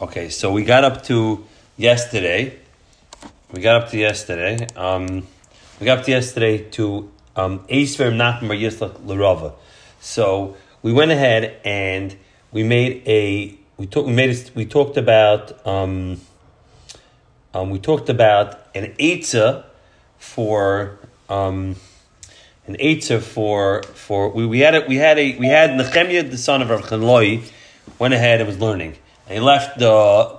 Okay, so we got up to yesterday. We got up to yesterday. Um, we got up to yesterday to um, Nachman Bar Yitzchak So we went ahead and we made a we talked we made a, we talked about um, um, we talked about an eitzah for um, an eitzah for for we, we had it we had a we had Nehemiah the son of Rav Chanloi went ahead and was learning and he left the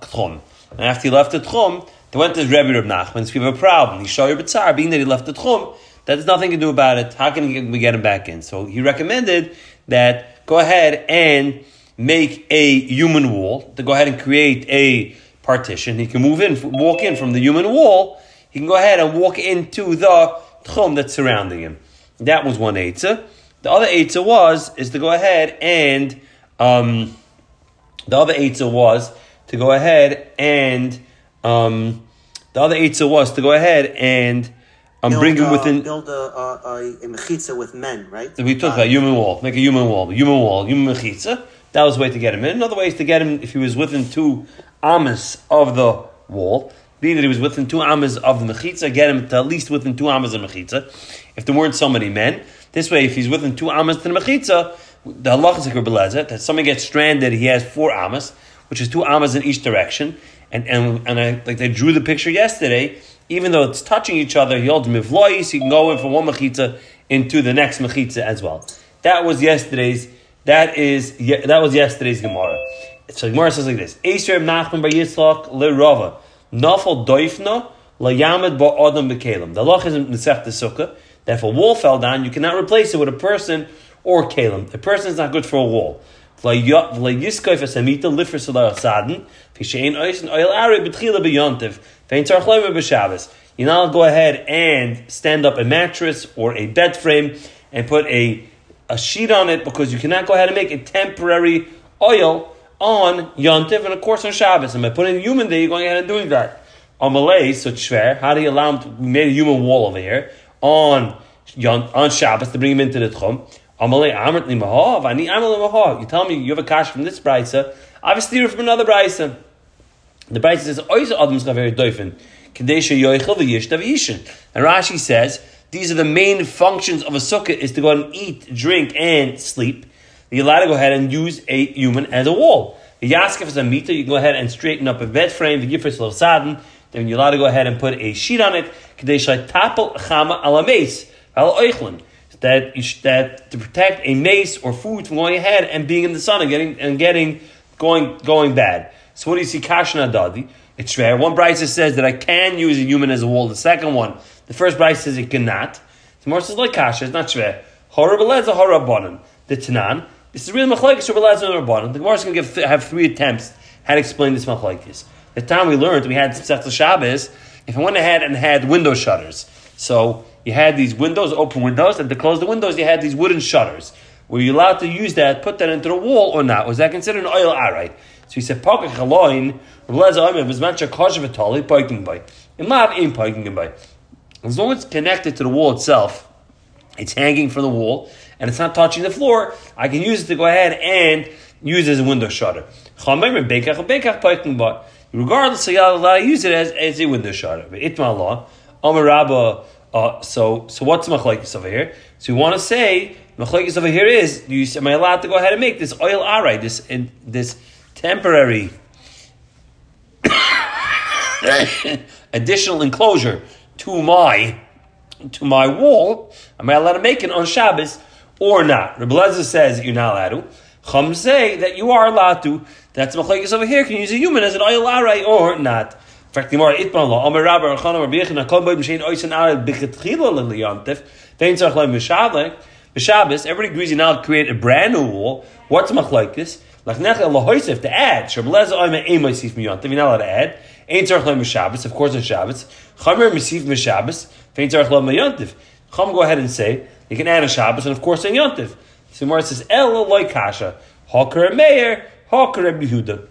Tchum. And after he left the Tchum they went to Rebbe Reb Nachman we have a problem. He showed your B'tzar being that he left the Tchum that has nothing to do about it. How can we get him back in? So he recommended that go ahead and make a human wall to go ahead and create a partition. He can move in walk in from the human wall. He can go ahead and walk into the Tchum that's surrounding him. That was one Eitzah. The other Eitzah was, is to go ahead and, um, the other Eitzah was to go ahead and, um, the other Eitzah was to go ahead and, um, build, bring him uh, within, build a, a, a, a mechitza with men, right? we talked about human wall, make a human wall, human wall, human mechitza. That was a way to get him in. Another way is to get him if he was within two amas of the wall. Being that he was within two amas of the mechitza, get him to at least within two amas of the mechitza. If there weren't so many men, this way, if he's within two amas to the mechitza, the halach is like that someone gets stranded, he has four amas, which is two amas in each direction. And and and I like they drew the picture yesterday. Even though it's touching each other, he holds mivlois. He can go in from one mechitza into the next mechitza as well. That was yesterday's. That is that was yesterday's gemara. So Gemara says like this: Eisher Nachman Bar Yitzchak leRava Nafal Doifna LaYamid Ba Adam Bekalim. The law is in the Sukkah that if a wall fell down, you cannot replace it with a person or kalim. A person is not good for a wall. You now go ahead and stand up a mattress or a bed frame and put a, a sheet on it because you cannot go ahead and make a temporary oil on Yontif and of course on Shabbos. And by putting a human there, you're going ahead and doing that. On Malay, so how do you allow him to, we made a human wall over here on on Shabbos to bring him into the Tchum. You tell me you have a cash from this brisa. I have a steer from another brisa. The brisa says, Oisa Adam's very doifen. Kadesha Yoichel v'yishta v'yishin. And Rashi says, these are the main functions of a sukkah is to go and eat, drink, and sleep. You're allowed to go ahead and use a human as a wall. The yaskif is a meter, you can go ahead and straighten up a bed frame, the gifris of sadin, then you're allowed to go ahead and put a sheet on it, kadesha tapel chama alames al oichlin. That, that to protect a mace or food from going ahead and being in the sun and getting and getting going going bad. So what do you see? Kashna dadi. It's rare. One brisa says that I can use a human as a wall. The second one, the first brisa says it cannot. The more says like kasha. It's not shver. Horabeleza horabonim. The tanan. This is really machlekes Rabeleza and rabbanim. The Gemara is going to give have three attempts how to explain this machlekes. The time we learned we had Sefta Shabbos. If I went ahead and had window shutters, so you had these windows, open windows, and to close the windows, you had these wooden shutters. Were you allowed to use that, put that into the wall or not? Was that considered an oil arite? So he said, "Pakach chaloin, parking by. in parking by. As long as it's connected to the wall itself, it's hanging from the wall, and it's not touching the floor, I can use it to go ahead and use as a window shutter. Regardless, to use it as, as a window shutter. Itma law, Amar Rabba uh, so, so what's machlekes over here? So we want to say machlekes over here is: you, am I allowed to go ahead and make this oil arai, this in, this temporary additional enclosure to my to my wall? Am I allowed to make it on Shabbos or not? Rebbe says that you're not allowed to. Chum say that you are allowed to. That's machlekes over here. Can you use a human as an oil arai or not? In fact, the more itman lo, Omer Rabbi Archana Rabbi Yechon Hakol Boy B'Shein Oisan Arad B'Chetchila L'Liyantif Vein Tzarech Leim B'Shablik B'Shabbos, everybody agrees you now create a brand new wall. What's machlekes? Lachnech Elohoisef to add. Shablez Oime Ein Moisif Miyantiv. You're not allowed to add. Ein Tzarech Leim B'Shabbos, of course on Shabbos. Chamer Misif B'Shabbos. Vein Tzarech Leim B'Yantiv. Chum go ahead and say you can add a Shabbos and of course on Yantiv. So Gemara says El Loy Kasha. Hawker Meir. Hawker Yehuda.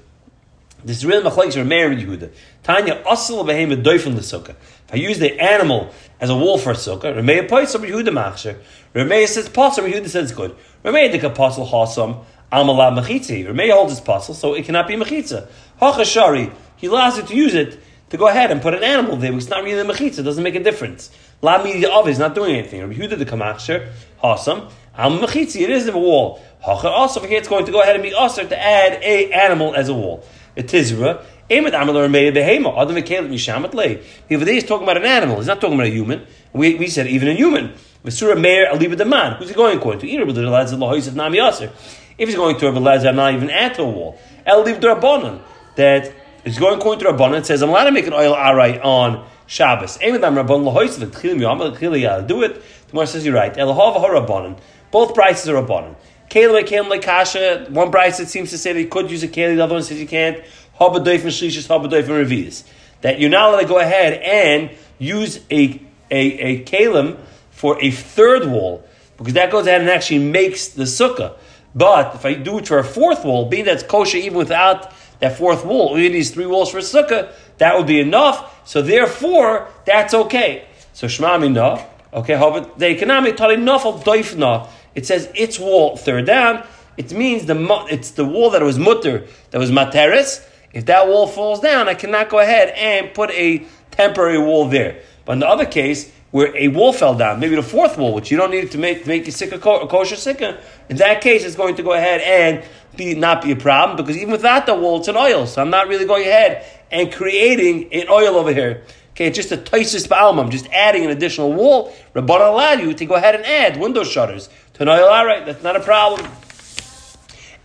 This is really machlekes for Meir and Yehuda. Tanya asel behem the sukkah. If I use the animal as a wall for a sukkah, Remeir poisam Yehuda machsher. Remeir says pasam, Yehuda says good. Remeir dik apostle hasam amalab mechitzi. Remeir holds his puzzle, so it cannot be mechitza. Hachashari, he allows you to use it to go ahead and put an animal there because it's not really a mechitza. It doesn't make a difference. La media of is not doing anything. Rabbi Huda the Kamachsher, Hasam, Al mechitzi, it is a wall. Hacha also here it's going to go ahead and be usher to add a animal as a wall. A tizra, uh, Emet Amal made behema. Adam Mikael Mishamat Lay. Over there he's talking about an animal. He's not talking about a human. We, we said even a human. Surah Meir Aliba man. Who's he going according to? Either with the lads of Nami Aser. If he's going to Rabbi Lazar, not even at the wall. El the Rabbanon. That he's going according to Rabbanon. Says, I'm allowed to make an oil arai on Shabbos. Emet Am Rabbanon Lahois of Tchilim Yom. Tchilim do it. The Gemara says you're right. El Hava Rabbanon. Both prices are Rabbanon. Kele like Kasha. One it seems to say that he could use a Kele. The other one says you can't. Habadoif and Shlishis, Habadoif and Revius. That you're not allowed to go ahead and use a, a, a kalim for a third wall, because that goes ahead and actually makes the sukkah. But if I do it for a fourth wall, being that's kosher even without that fourth wall, we need these three walls for a sukkah, that would be enough. So therefore, that's okay. So Shema Mina, okay, the economic tali nafal doifna. It says its wall third down. It means the it's the wall that was mutter, that was materis. If that wall falls down, I cannot go ahead and put a temporary wall there. But in the other case, where a wall fell down, maybe the fourth wall, which you don't need to make to make your sicker a kosher sicker, in that case, it's going to go ahead and be not be a problem because even without the wall, it's an oil. So I'm not really going ahead and creating an oil over here. Okay, just a taisis ba'alma. I'm just adding an additional wall. Rabban allowed you to go ahead and add window shutters to. All right, that's not a problem.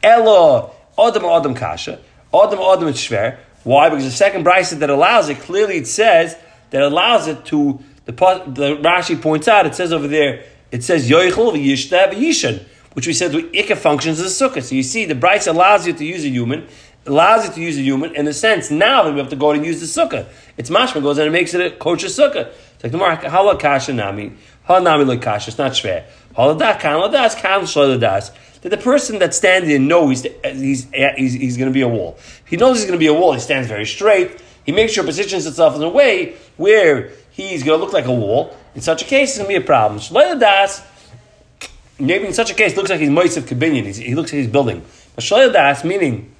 Elo adam adam kasha. Adam Adam it's shver. Why? Because the second brisa that allows it, clearly it says that allows it to, the, the Rashi points out, it says over there, it says Yoichel v'yishta v'yishan, which we said the Ikka functions as a sukkah. So you see, the brisa allows you to use a human, allows you to use a human, in a sense, now that we have to go and use the sukkah. It's mashma goes and it makes it a kosher sukkah. It's like the more hala kasha nami, nami lo kasha, it's not shver. Hala da kan, hala das kan, shlo das that the person that's standing knows he's, he's, he's going to be a wall. He knows he's going to be a wall, he stands very straight. He makes sure positions itself in a way where he's going to look like a wall. In such a case, it's going to be a problem. Shloya das, maybe in such a case, it looks like he's Moisef Kabinyan. He looks like he's building. But Shloya das, meaning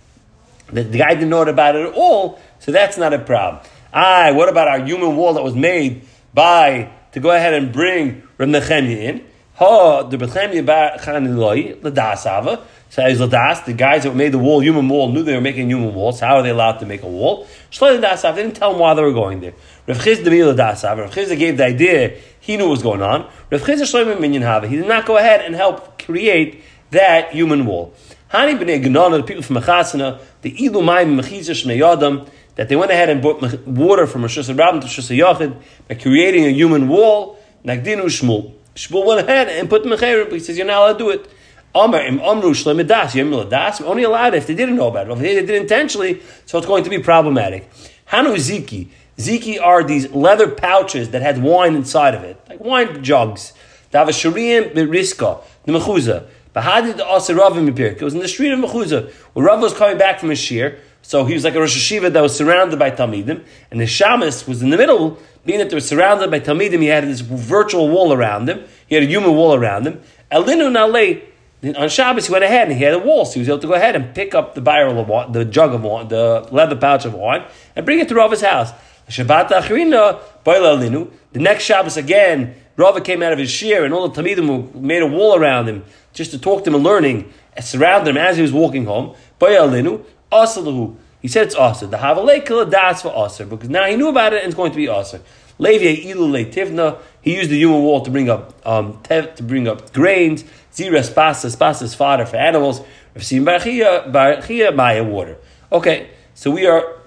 that the guy didn't know about it at all, so that's not a problem. Ah, what about our human wall that was made by, to go ahead and bring Reb Nechemia in? Ha, the Bethlehem Bar Chaniloi, the Ava. Says the Das, the guys that made the wall, human wall, knew they were making human walls. How are they allowed to make a wall? Shloi the Ava, they didn't tell them why they were going there. Rav Chiz the Das Ava, Rav Chiz gave the idea, he knew what was going on. Rav Chiz Shloim Minyan Hava, he did not go ahead and help create that human wall. Hani b'nei Gnana, the people from Mechasana, the Ilu Mayim Mechizah Shnei Yadam, that they went ahead and brought water from Rosh Hashanah to Rosh Hashanah by creating a human wall, Nagdinu Shmuel. Shmuel went ahead and put mecherim, but he says you're not allowed to do it. Amr im amru shlemidas. We only allowed if they didn't know about it. If they did it intentionally, so it's going to be problematic. Hanu ziki. Ziki are these leather pouches that had wine inside of it, like wine jugs. Dava shariim beriska the mechuzah. Bahadid asa Ravim It was in the street of Mechuzah where Rav was coming back from his shir. So he was like a Rosh Hashiva that was surrounded by Talmidim, and the Shamus was in the middle, being that they were surrounded by Talmidim, he had this virtual wall around him. He had a human wall around him. Elinu Nalei, on Shabbos, he went ahead and he had a wall, so he was able to go ahead and pick up the barrel of wine, the jug of wine, the leather pouch of wine, and bring it to Rav's house. Shabbat Achrina, Elinu. The next Shabbos again, Rava came out of his shear, and all the Talmidim made a wall around him just to talk to him and learning, and surround him as he was walking home. He said it's Asr. The Havalekala das for Asr, because now he knew about it and it's going to be Asr. Levi ilu tivna. He used the human wall to bring up um, tev, to bring up grains. Zira spasa spasa fodder for animals. Maya water. Okay, so we are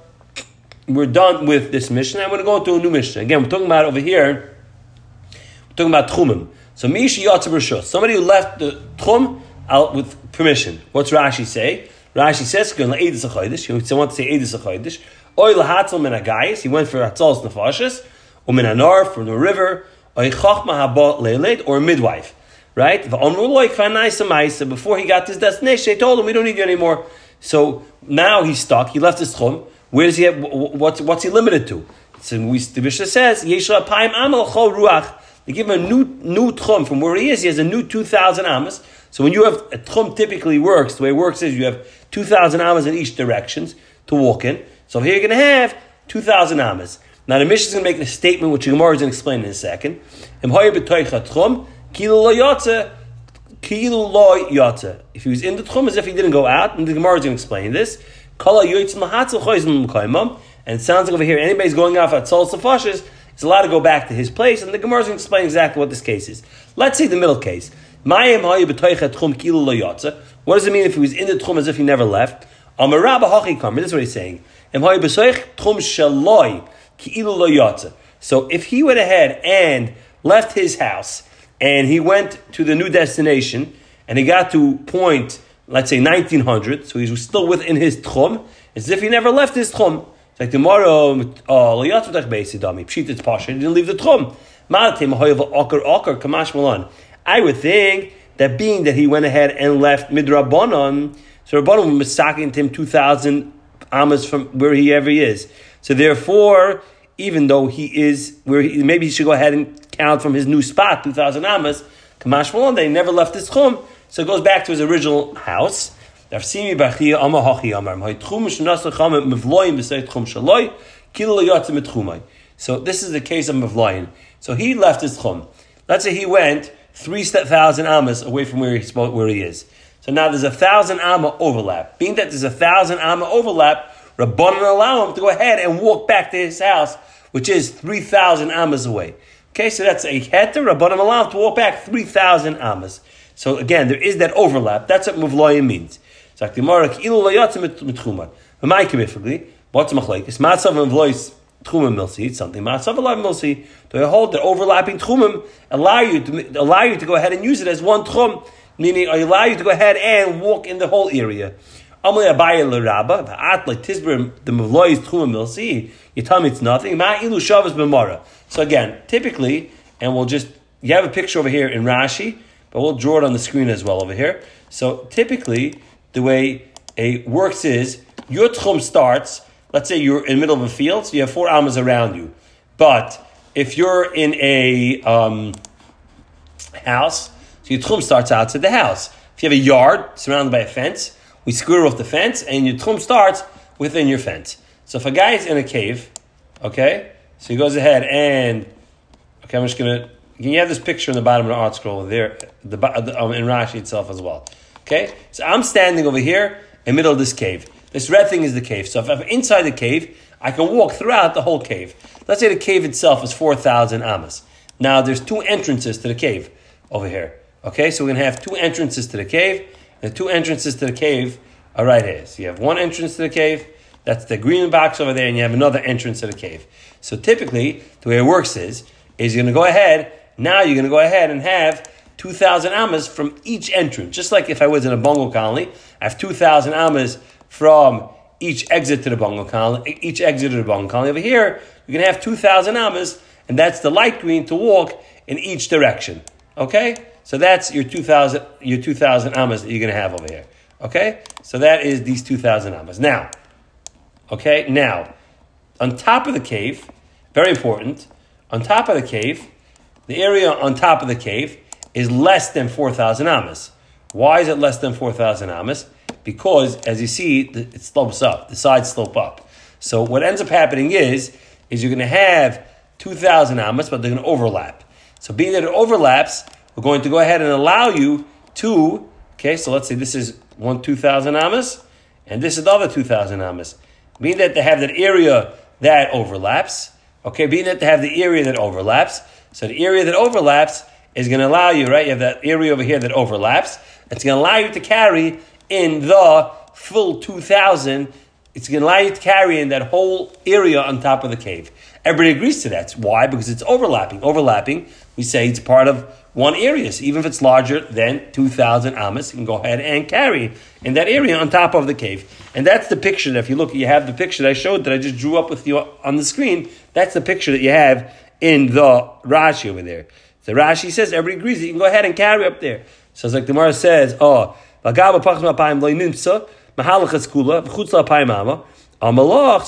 we're done with this Mishnah. I'm going to go into a new Mishnah. Again, we're talking about over here. We're talking about tchumim. So mishi yatzah Somebody who left the tchum out with permission. What's Rashi say? Rashi says, "He wants to say edus achoydish." Oy lahatzel min agayis. He went for hatzal's nefashis. Umin anar from the river. Oy chachma haba leiled or midwife. Right? Before he got to his destination, they told him, "We don't need you anymore." So now he's stuck. He left his chum. Where does he have? What's what's he limited to? So the Mishnah says, "Yeshla paim amal chol ruach." They give him a new new tchum from where he is. He has a new two thousand amas. So when you have a tchum, typically works. The way it works is you have two thousand amas in each direction. to walk in. So here you're going to have 2,000 amas. Now the Mishnah is going to make a statement which Gemara is going to explain in a second. If he was in the tchum, as if he didn't go out, and the Gemara is going to explain this. And it sounds like over here, anybody's going off at Sol Safashis is allowed to go back to his place, and the Gemara is going to explain exactly what this case is. Let's see the middle case. What does it mean if he was in the tchum as if he never left? This is what he's saying. So if he went ahead and left his house and he went to the new destination and he got to point, let's say 1900, so he was still within his tchum, as if he never left his tchum. It's like tomorrow, uh, pshit it's pasha, he didn't leave the tchum. I would think that being that he went ahead and left midrabanon, so Rabbanon was sacking him two thousand amas from where he ever is. So therefore, even though he is where he, maybe he should go ahead and count from his new spot, 2,000 amas, Kamash Malon, they never left his chum, so it goes back to his original house. So this is the case of Mavloyin. So he left his chum. Let's say he went three thousand amas away from where he where he is. So now there's a thousand amma overlap. Being that there's a thousand amma overlap, Rabbanan allow him to go ahead and walk back to his house, which is 3,000 amas away. Okay, so that's a heter. Rabbanan allow him to walk back 3,000 amas. So again, there is that overlap. That's what muvloyim means. So What's machlekes? Matzav and vlois tchumim milsi. It's something. Matzav alav milsi. Do I hold that overlapping tchumim allow you to allow you to go ahead and use it as one tchum, meaning I allow you to go ahead and walk in the whole area. Amalei Abaye l'Rabba, v'at like Tisber the Mavloi is Milsi. You tell me it's nothing. Ma ilu shavas b'mara. So again, typically, and we'll just you have a picture over here in Rashi, but we'll draw it on the screen as well over here. So typically, the way it works is your Tchum starts. Let's say you're in the middle of a field, so you have four amas around you. But if you're in a um, house, so your Tchum starts outside the house. If you have a yard surrounded by a fence, we square off the fence, and your tchum starts within your fence. So if a guy is in a cave, okay, so he goes ahead and okay, I'm just gonna. Can you have this picture in the bottom of the ArtScroll there, the, um, in Rashi itself as well? Okay, so I'm standing over here in the middle of this cave. This red thing is the cave. So if I'm inside the cave, I can walk throughout the whole cave. Let's say the cave itself is 4,000 amas. Now there's two entrances to the cave over here. Okay, so we're going to have two entrances to the cave. The two entrances to the cave are right here. So you have one entrance to the cave, that's the green box over there, and you have another entrance to the cave. So typically, the way it works is, is you're going to go ahead, now you're going to go ahead and have 2,000 amas from each entrance. Just like if I was in a bungalow colony, I have 2,000 amas from each exit to the bungalow colony, each exit to the bungalow colony. Over here, you're going to have 2,000 amas, and that's the light green to walk in each direction. Okay? So that's your 2,000 your 2,000 amas that you're going to have over here. Okay? So that is these 2,000 amas. Now, okay, now, on top of the cave, very important, on top of the cave, the area on top of the cave is less than 4,000 amas. Why is it less than 4,000 amas? Because, as you see, it slopes up. The sides slope up. So what ends up happening is, is you're going to have 2,000 amas, but they're going to overlap. So being that it overlaps, we're going to go ahead and allow you to, okay, so let's say this is one 2,000 amas, and this is the other 2,000 amas. Being that they have that area that overlaps, okay, being that they have the area that overlaps, so the area that overlaps is going to allow you, right, you have that area over here that overlaps, it's going to allow you to carry in the full 2,000 it's going to allow you to carry in that whole area on top of the cave. Everybody agrees to that. Why? Because it's overlapping. Overlapping, we say it's part of one area. So even if it's larger than 2,000 amas, you can go ahead and carry in that area on top of the cave. And that's the picture that if you look, you have the picture that I showed that I just drew up with you on the screen. That's the picture that you have in the Rashi over there. The Rashi says everybody agrees that you can go ahead and carry up there. So it's like the Gemara says, oh, so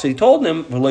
he told him. So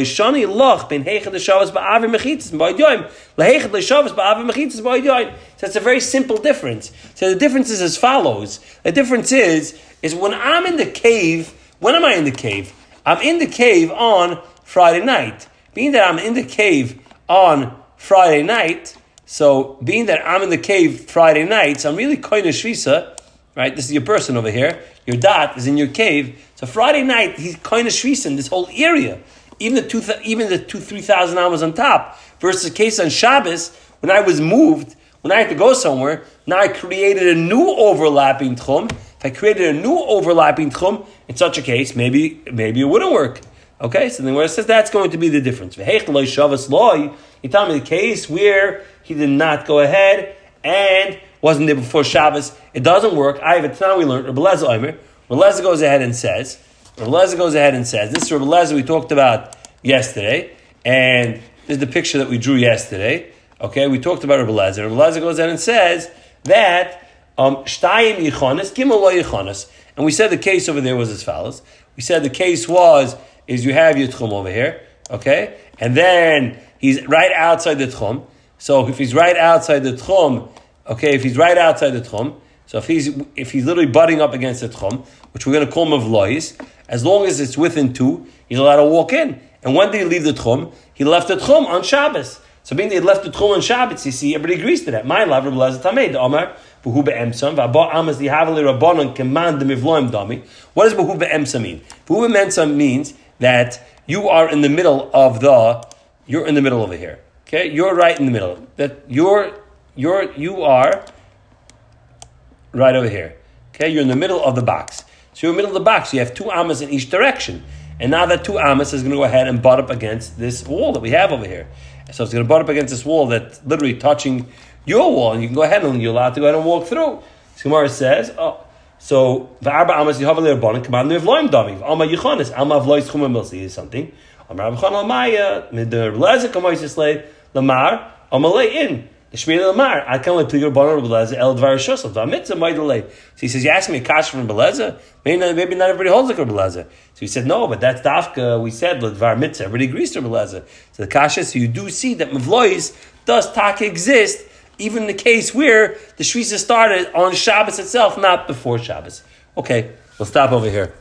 it's a very simple difference. So the difference is as follows: the difference is is when I'm in the cave. When am I in the cave? I'm in the cave on Friday night. Being that I'm in the cave on Friday night, so being that I'm in the cave Friday nights, I'm really of shvisa, right? This is your person over here. Your dot is in your cave. So Friday night, he's of shvisa in this whole area. Even the two, even the two, three thousand hours on top. Versus case on Shabbos, when I was moved, when I had to go somewhere, now I created a new overlapping tchum. If I created a new overlapping tchum, in such a case, maybe maybe it wouldn't work. Okay, so then where it says that's going to be the difference. You tell me the case where he did not go ahead and wasn't there before Shabbos. It doesn't work. I have a time we learned. Rabbi Lezer Omer. Rabbi Lezer goes ahead and says. Rabbi Lezer goes ahead and says. This is Rabbi Lezer we talked about yesterday, and this is the picture that we drew yesterday. Okay, we talked about. Rabbi Lezer goes ahead and says that um, shtayim yichonis, gimel lo yichonis. And we said the case over there was as follows. We said the case was is you have your tchum over here, okay, and then he's right outside the tchum. So if he's right outside the tchum, okay, if he's right outside the tchum, so if he's if he's literally butting up against the tchum, which we're going to call mavlois, as long as it's within two, he's allowed to walk in. And when did he leave the tchum? He left the tchum on Shabbos. So being that he left the tchum on Shabbos, you see, everybody agrees to that. My love, Rabbi Tamei, the Omar, Behu be'emsam, v'aba amas lihavali rabbanon command the mivloim dami. What does behu be'emsam mean? Behu be'emsam means that you are in the middle of the, you're in the middle over here. Okay, you're right in the middle. That you're, you're, you are right over here. Okay, you're in the middle of the box. So you're in the middle of the box. You have two amas in each direction. And now that two amas is going to go ahead and butt up against this wall that we have over here. So it's going to butt up against this wall that's literally touching your wall, and you can go ahead and you're allowed to go ahead and walk through. So Gemara says, oh, so the arba amas little bonnet command of loim dami. Alma yichonis alma of lois chumim milsi is something. Amar Rabbi Chanal Maya the Lezer kamois islay lamar amalei in. The Shmir Lamar, I can only plead your bonnet Beleza, El Dvar Shosel, Vamitzah Maidalei. So he says, You ask me a kash from Beleza? Maybe not, maybe not everybody holds like a Beleza. So he said, No, but that's Dafka, we said, Dvar Mitzah, everybody agrees to Beleza. So the kasha, so you do see that Mavlois does tak exist, even the case where the Shvisa started on Shabbos itself, not before Shabbos. Okay, we'll stop over here.